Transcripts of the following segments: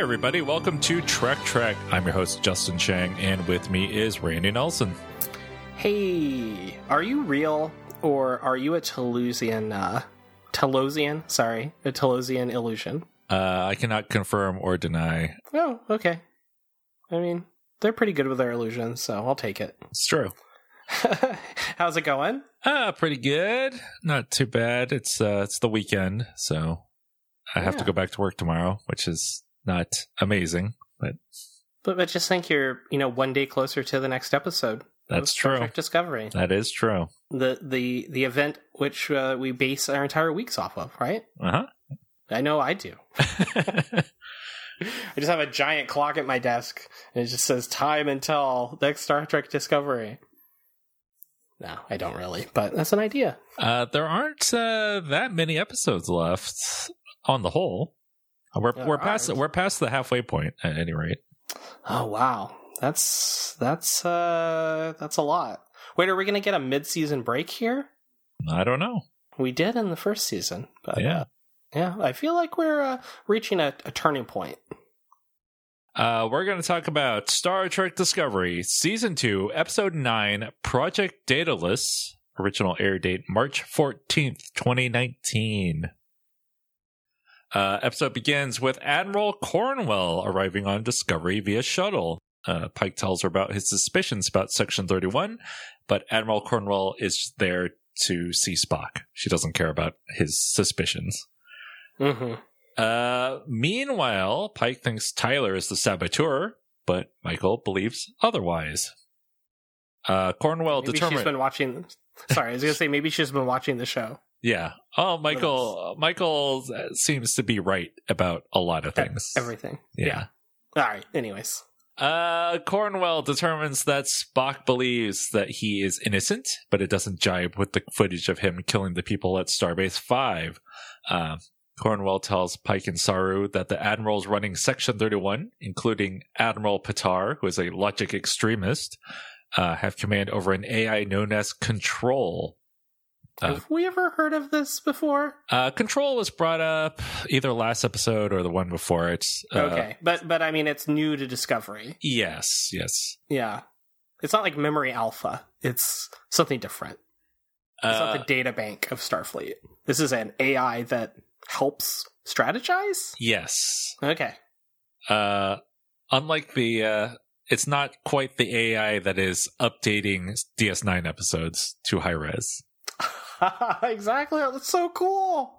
Hi, everybody. Welcome to Trek Trek. I'm your host, Justin Chang, and with me is Randy Nelson. Hey, are you real or are you a Talosian? Uh, Talosian, sorry, a Talosian illusion. Uh, I cannot confirm or deny. Oh, okay. I mean, they're pretty good with their illusions, so I'll take it. It's true. How's it going? Ah, pretty good. Not too bad. It's uh, it's the weekend, so I have to go back to work tomorrow, which is not amazing, but But, but just think you're, you know, one day closer to the next episode. That's true. Trek Discovery, that is true. the the the event which uh, we base our entire weeks off of, right? Uh huh. I know I do. I just have a giant clock at my desk, and it just says time until next Star Trek Discovery. No, I don't really, but that's an idea. uh, there aren't uh, that many episodes left on the whole. We're we're past we're past the halfway point at any rate. Oh wow, that's that's uh that's a lot. Wait, are we gonna get a mid-season break here? I don't know. We did in the first season, but Yeah. uh, yeah, I feel like we're uh, reaching a, a turning point. Uh, we're going to talk about Star Trek Discovery, Season 2, Episode 9, Project Daedalus, original air date March 14th, 2019. Uh, episode begins with Admiral Cornwell arriving on Discovery via shuttle. Uh, Pike tells her about his suspicions about Section 31, but Admiral Cornwell is there to see Spock. She doesn't care about his suspicions. Mm-hmm. Uh, meanwhile, Pike thinks Tyler is the saboteur, but Michael believes otherwise. Uh, Cornwell maybe determined. she's been watching. Sorry, I was gonna say maybe she's been watching the show. Yeah. Oh, Michael. Michael uh, seems to be right about a lot of things. Everything. Yeah. All right. Anyways. Uh, Cornwell determines that Spock believes that he is innocent, but it doesn't jibe with the footage of him killing the people at Starbase 5. Uh, Cornwell tells Pike and Saru that the admirals running Section 31, including Admiral Patar, who is a logic extremist, uh, have command over an AI known as Control. Uh, Have we ever heard of this before? Uh, Control was brought up either last episode or the one before it. Uh, okay, but but I mean, it's new to Discovery. Yes, yes. Yeah, it's not like Memory Alpha. It's something different. It's Uh, not the data bank of Starfleet. This is an AI that helps strategize. yes. Okay. uh unlike the uh it's not quite the AI that is updating DS9 episodes to high res. exactly. That's so cool.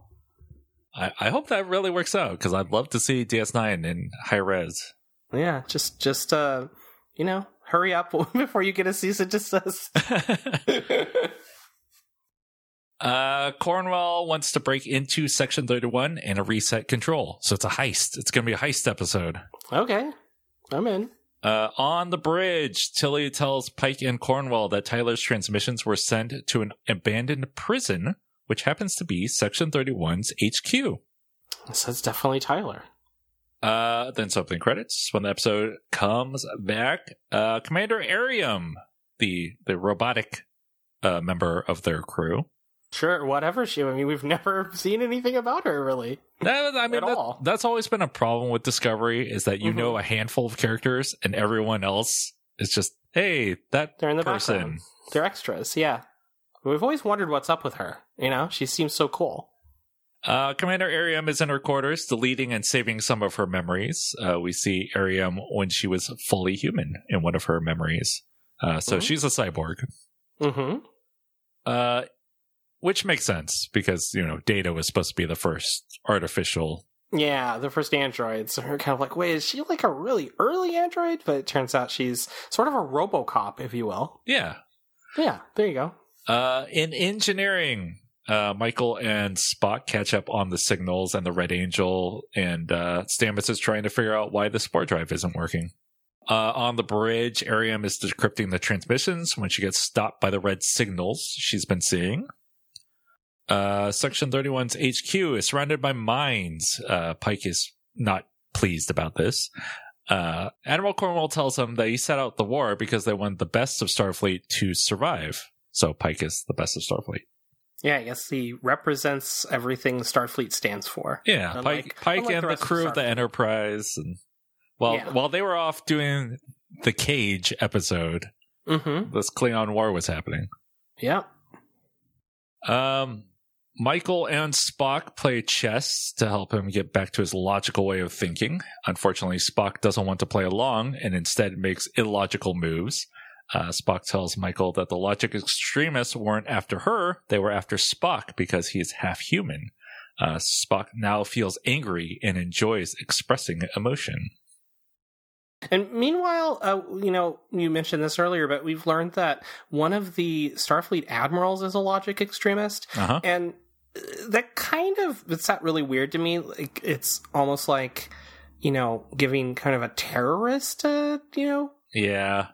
I, I hope that really works out because I'd love to see DS9 in high res. Yeah, just just uh, you know, hurry up before you get a cease and desist. uh, Cornwell wants to break into Section 31 and a reset control. So it's a heist. It's going to be a heist episode. okay, I'm in. Uh, on the bridge, Tilly tells Pike and Cornwell that Tyler's transmissions were sent to an abandoned prison, which happens to be Section 31's HQ. So it's definitely Tyler. Uh, then something credits when the episode comes back. Uh, Commander Airiam, the the robotic uh, member of their crew. Sure, whatever she. I mean, we've never seen anything about her really. That, I mean, At that- all. that's always been a problem with Discovery is that you Mhm. know a handful of characters and everyone else is just, hey, that They're in the person. background. They're extras. Yeah, we've always wondered what's up with her. You know, she seems so cool. Uh, Commander Airiam is in her quarters, deleting and saving some of her memories. Uh, we see Airiam when she was fully human in one of her memories. Uh, so Mhm. she's a cyborg. Mm-hmm. Which makes sense because, you know, Data was supposed to be the first artificial. Yeah, the first androids are kind of like, wait, is she like a really early android? But it turns out she's sort of a RoboCop, if you will. Yeah. Yeah, there you go. Uh, in engineering, uh, Michael and Spock catch up on the signals and the Red Angel, and uh, Stamets is trying to figure out why the spore drive isn't working. Uh, on the bridge, Airiam is decrypting the transmissions when she gets stopped by the red signals she's been seeing. Uh, Section 31's HQ is surrounded by mines. Uh, Pike is not pleased about this. Uh, Admiral Cornwell tells him that he set out the war because they wanted the best of Starfleet to survive. So Pike is the best of Starfleet. Yeah, I guess he represents everything Starfleet stands for. Yeah, Unlike- Pike, Pike unlike and the the, rest of crew of the Enterprise, and while Yeah. while they were off doing the Cage episode, Mm-hmm. this Klingon War was happening. Yeah. Um, Michael and Spock play chess to help him get back to his logical way of thinking. Unfortunately, Spock doesn't want to play along and instead makes illogical moves. Uh, Spock tells Michael that the logic extremists weren't after her, they were after Spock because he is half human. Uh, Spock now feels angry and enjoys expressing emotion. And meanwhile, uh, you know, you mentioned this earlier, but we've learned that one of the Starfleet admirals is a logic extremist, Uh huh. and uh, that kind of it's not really weird to me. Like it's almost like you know giving kind of a terrorist, uh, you know, Yeah.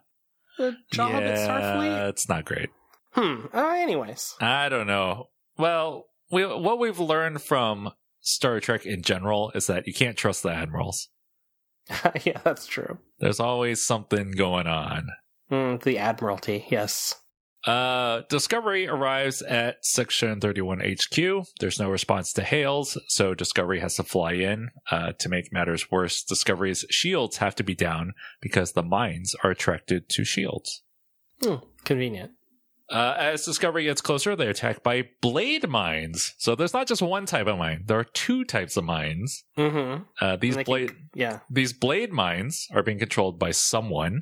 a job yeah, at Starfleet. it's not great. Hmm. Uh, anyways, I don't know. Well, we, what we've learned from Star Trek in general is that you can't trust the admirals. yeah, that's true. There's always something going on. Mm, the Admiralty, yes. Uh, Discovery arrives at Section 31 HQ. There's no response to hails, so Discovery has to fly in. Uh, to make matters worse, Discovery's shields have to be down because the mines are attracted to shields. Hmm, convenient. Uh, as Discovery gets closer, they're attacked by blade mines. So there's not just one type of mine; there are two types of mines. Mm-hmm. Uh, these blade can- yeah. these blade mines are being controlled by someone.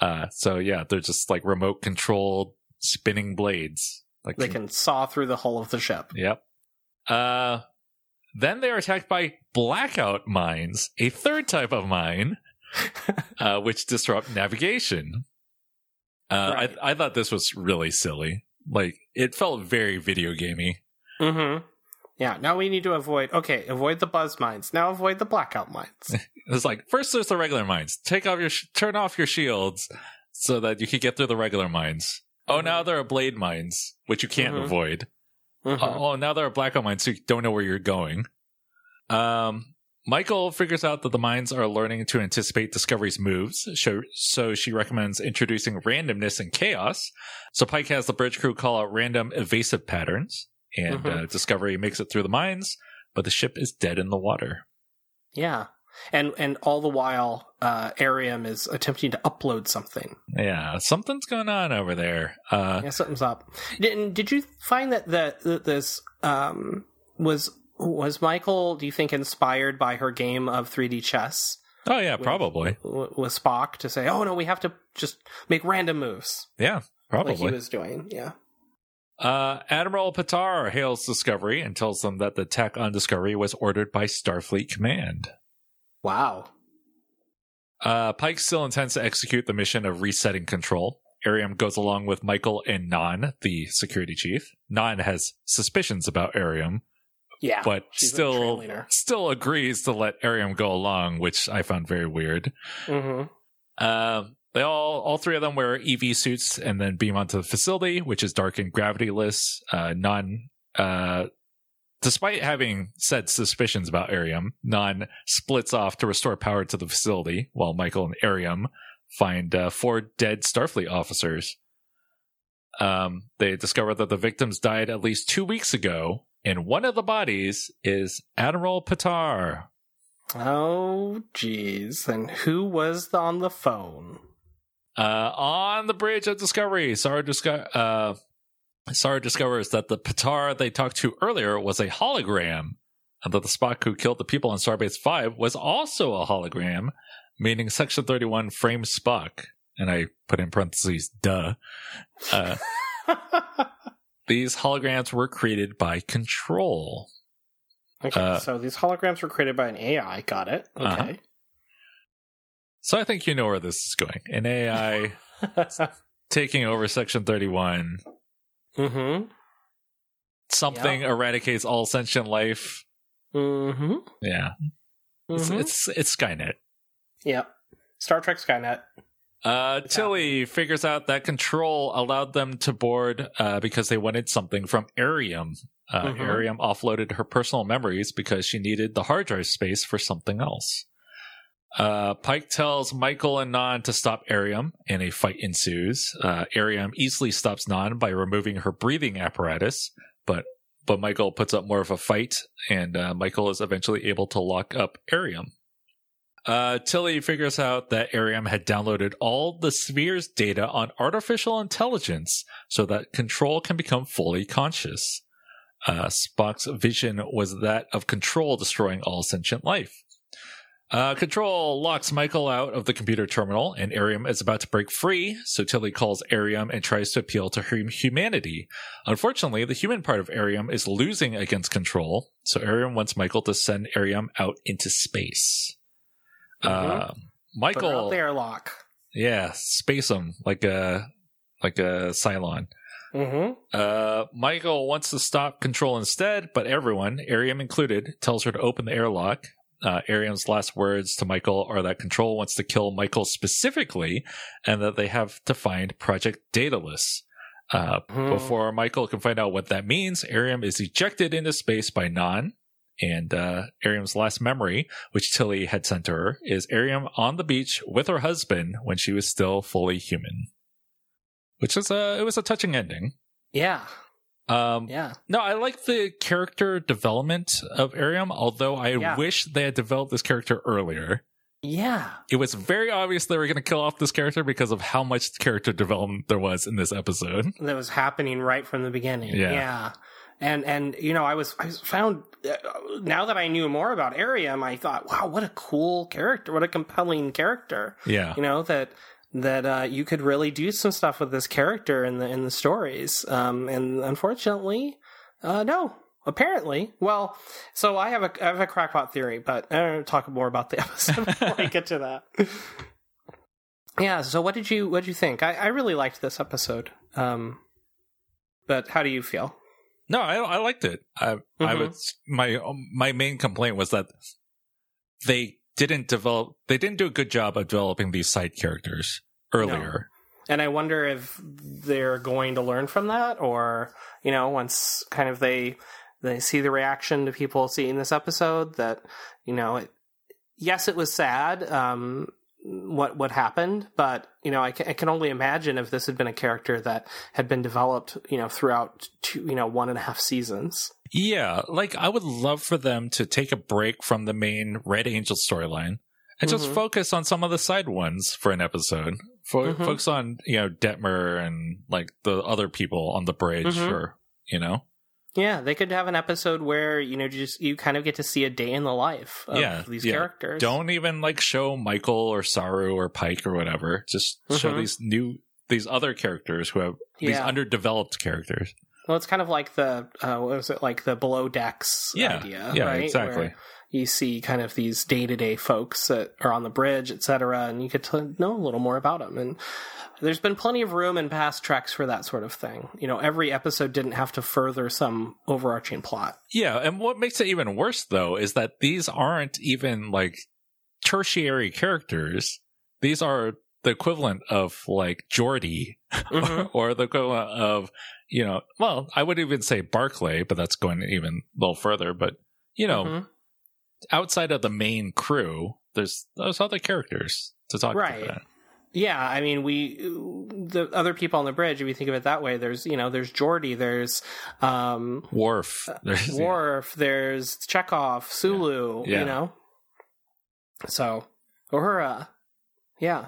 Uh, so yeah, they're just like remote controlled spinning blades. Like They can saw through the hull of the ship. Yep. Uh, then they are attacked by blackout mines, a third type of mine, uh, which disrupt navigation. Uh, Right. I, I thought this was really silly. Like it felt very video gamey. Mm-hmm. Yeah, now we need to avoid okay, avoid the buzz mines. Now avoid the blackout mines. It's like first there's the regular mines. Take off your sh- turn off your shields so that you can get through the regular mines. Oh, now there are blade mines which you can't Mhm. avoid. Mhm. Oh, now there are blackout mines, so you don't know where you're going. Um, Michael figures out that the mines are learning to anticipate Discovery's moves, so, so she recommends introducing randomness and chaos. So Pike has the bridge crew call out random evasive patterns, and Mhm. uh, Discovery makes it through the mines, but the ship is dead in the water. Yeah. And and all the while, uh Airiam is attempting to upload something. Yeah, something's going on over there. Uh, Yeah, something's up. Did did you find that the, that this um was was Michael, do you think, inspired by her game of 3D chess oh yeah, probably. with Spock to say, "Oh no, we have to just make random moves," Yeah, probably. like he was doing? Yeah. Uh, Admiral Patar hails Discovery and tells them that the tech on Discovery was ordered by Starfleet Command. Wow. Uh, Pike still intends to execute the mission of resetting control. Airiam goes along with Michael and Nhan, the security chief. Nhan has suspicions about Airiam, Yeah. but still still agrees to let Airiam go along, which I found very weird. Mhm. Uh, they all all three of them wear EV suits and then beam onto the facility, which is dark and gravityless. Uh, Nhan, uh, despite having said suspicions about Airiam, Nhan splits off to restore power to the facility, while Michael and Airiam find uh, four dead Starfleet officers. Um, they discover that the victims died at least two weeks ago, and one of the bodies is Admiral Patar. Oh, jeez. And who was on the phone? Uh, on the bridge of Discovery, Saru, disco- uh, Saru discovers that the Patar they talked to earlier was a hologram, and that the Spock who killed the people on Starbase 5 was also a hologram, meaning Section 31 frames Spock. And I put in parentheses, duh. Uh, these holograms were created by Control. okay, Uh, so these holograms were created by an AI. Got it. Okay. Uh-huh. So I think you know where this is going. An AI taking over Section 31. mm-hmm. Something eradicates all sentient life. Mm-hmm. Yeah. It's, Mhm. it's it's Skynet. Yep. Star Trek Skynet. Uh, Tilly figures out that Control allowed them to board uh, because they wanted something from Airiam. Uh, Mhm. Airiam offloaded her personal memories because she needed the hard drive space for something else. Uh, Pike tells Michael and Nhan to stop Airiam, and a fight ensues. Uh, Airiam easily stops Nhan by removing her breathing apparatus, but but Michael puts up more of a fight, and uh, Michael is eventually able to lock up Airiam. Uh, Tilly figures out that Airiam had downloaded all the sphere's data on artificial intelligence so that control can become fully conscious. Uh, Spock's vision was that of control destroying all sentient life. Uh, control locks Michael out of the computer terminal, and Airiam is about to break free. So Tilly calls Airiam and tries to appeal to her humanity. Unfortunately, the human part of Airiam is losing against control. So Airiam wants Michael to send Airiam out into space. Uh, Michael, Put out the airlock. yeah, space him like a like a Cylon. Mm-hmm. Uh, Michael wants to stop control instead, but everyone, Airiam included, tells her to open the airlock. Uh, Airiam's last words to Michael are that Control wants to kill Michael specifically, and that they have to find Project Daedalus. Uh, Hmm. Before Michael can find out what that means, Airiam is ejected into space by Nhan. And uh, Airiam's last memory, which Tilly had sent to her, is Airiam on the beach with her husband when she was still fully human. Which is a it was a touching ending. Yeah, Um, yeah. no, I like the character development of Airiam, although I Yeah. wish they had developed this character earlier. Yeah. It was very obvious they were going to kill off this character because of how much character development there was in this episode. That was happening right from the beginning. Yeah. And and you know, I was I found uh, now that I knew more about Airiam, I thought, wow, what a cool character, what a compelling character. Yeah. You know that that uh, you could really do some stuff with this character in the in the stories. Um, and unfortunately, uh, no. Apparently, well, so I have a I have a crackpot theory, but going to talk more about the episode before I get to that. Yeah. So, what did you what did you think? I, I really liked this episode. Um, but how do you feel? No, I I liked it. I I Mhm. was my my main complaint was that they didn't develop they didn't do a good job of developing these side characters earlier. And I wonder if they're going to learn from that, or you know, once kind of they they see the reaction to people seeing this episode, that you know, it, yes, it was sad. Um, what what happened, but you know, I can, I can only imagine if this had been a character that had been developed, you know, throughout two, you know, one and a half seasons. Yeah, like I would love for them to take a break from the main Red Angel storyline and just Mhm. focus on some of the side ones for an episode. Fo- Mhm. Focus on you know Detmer and like the other people on the bridge, Mhm. or you know, Yeah, they could have an episode where you know just you kind of get to see a day in the life of Yeah, these yeah. characters. don't even like show Michael or Saru or Pike or whatever. Just show Mhm. these new these other characters who have these underdeveloped characters. Well, it's kind of like the uh, what was it like the below decks Yeah, idea, yeah, right? exactly. Where you see kind of these day to day folks that are on the bridge, etc., and you get to know a little more about them. And there's been plenty of room in past treks for that sort of thing. You know, every episode didn't have to further some overarching plot. Yeah, and what makes it even worse though is that these aren't even like tertiary characters. These are the equivalent of like Geordi Mhm. or the equivalent of, you know, well, I would even say Barclay, but that's going even a little further. But, you know, Mhm. Outside of the main crew, there's those other characters to talk Right. about. Yeah, I mean, we the other people on the bridge. If you think of it that way, there's you know, there's Geordi, there's um, Worf. There's, Worf, there's Chekov, Sulu, Yeah. you know. So Uhura, yeah,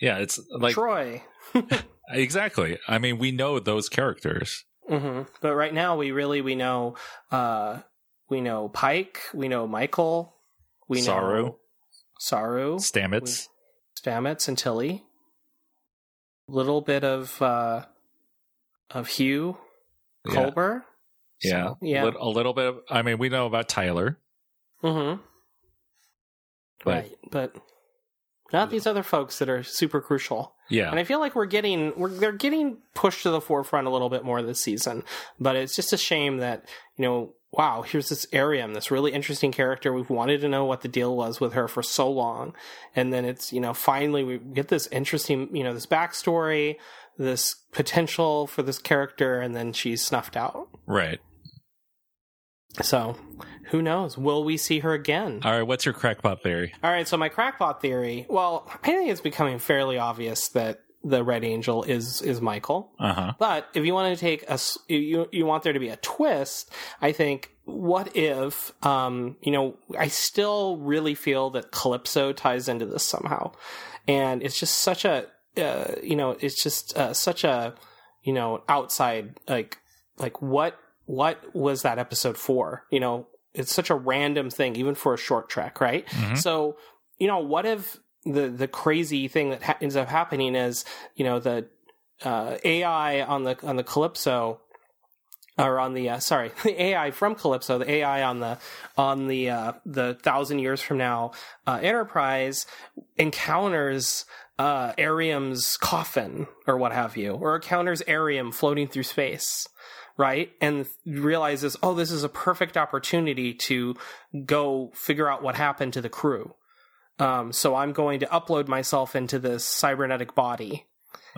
yeah, it's like, Troi. exactly. I mean, we know those characters. hmm But right now, we really we know uh, we know Pike, we know Michael, we Saru. know Saru, Stamets. Stamets, and Tilly. A little bit of uh, of Hugh, Yeah. Yeah. So, yeah. A little bit of, I mean, we know about Tyler. Mm-hmm. But- right, but not these other folks that are super crucial. Yeah. And I feel like we're getting we're they're getting pushed to the forefront a little bit more this season. But it's just a shame that you know, wow, here's this Airiam, this really interesting character. We've wanted to know what the deal was with her for so long, and then it's you know finally we get this interesting you know this backstory, this potential for this character, and then she's snuffed out. Right. So, who knows? Will we see her again? All right, what's your crackpot theory? All right, so my crackpot theory. Well, I think it's becoming fairly obvious that the Red Angel is is Michael. Uh huh. But if you want to take a you you want there to be a twist, I think what if um you know I still really feel that Calypso ties into this somehow, and it's just such a uh, you know it's just uh, such a you know outside like like what what was that episode for? You know it's such a random thing even for a short trek right? Mhm. so you know what if the the crazy thing that ha- ends up happening is you know the uh, AI on the on the Calypso or on the uh, sorry the AI from Calypso the AI on the on the uh, the thousand years from now uh, Enterprise encounters uh, Airiam's coffin or what have you or encounters Airiam floating through space right and realizes oh this is a perfect opportunity to go figure out what happened to the crew um, so I'm going to upload myself into this cybernetic body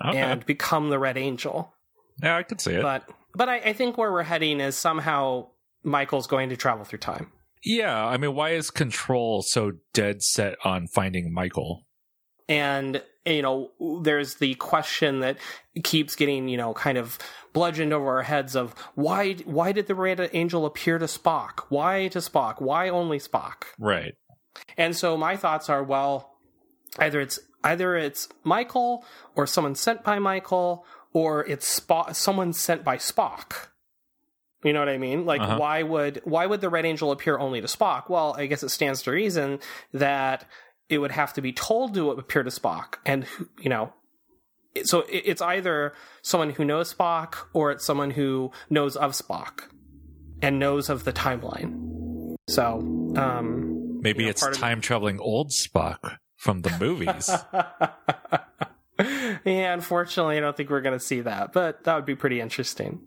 Okay. and become the Red Angel. yeah, I could see it. But but I, I think where we're heading is somehow Michael's going to travel through time. yeah, I mean, why is Control so dead set on finding Michael? And you know, there's the question that keeps getting, you know, kind of bludgeoned over our heads of why why did the Red Angel appear to Spock? Why to Spock? Why only Spock? Right. And so my thoughts are, well, either it's either it's Michael or someone sent by Michael or it's Spock, someone sent by Spock. You know what I mean? Like Uh-huh. why would why would the Red Angel appear only to Spock? Well, I guess it stands to reason that it would have to be told to appear to Spock, and you know. So it's either someone who knows Spock or it's someone who knows of Spock and knows of the timeline. So, um, Maybe You know, it's of- time traveling old Spock from the movies. yeah, unfortunately, I don't think we're going to see that, but that would be pretty interesting.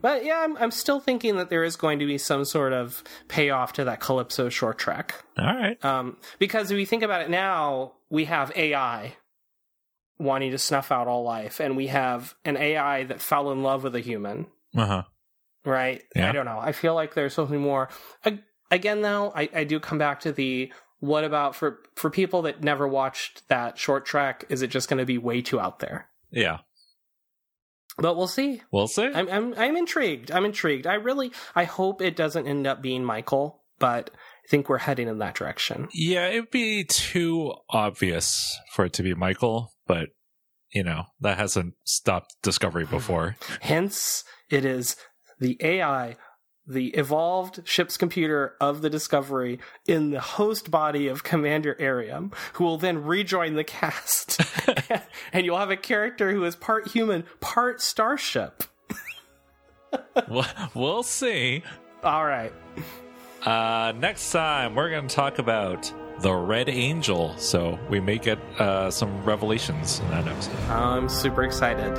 But yeah, I'm, I'm still thinking that there is going to be some sort of payoff to that Calypso short trek. All right. Um, because if you think about it now, we have AI wanting to snuff out all life, and we have an AI that fell in love with a human, Uh huh. right? Yeah. I don't know. I feel like there's something more. Again, though, I, I do come back to the what about for for people that never watched that short trek? Is it just going to be way too out there? Yeah. But we'll see. We'll see. I'm I'm I'm intrigued. I'm intrigued. I really I hope it doesn't end up being Michael, but I think we're heading in that direction. yeah, it'd be too obvious for it to be Michael, but you know that hasn't stopped Discovery mm-hmm. before. Hence, it is the AI, the evolved ship's computer of the Discovery in the host body of Commander Airiam, who will then rejoin the cast. and you'll have a character who is part human, part starship. we'll, we'll see. All right. Uh, next time, we're going to talk about the Red Angel. So we may get uh, some revelations in that episode. I'm super excited.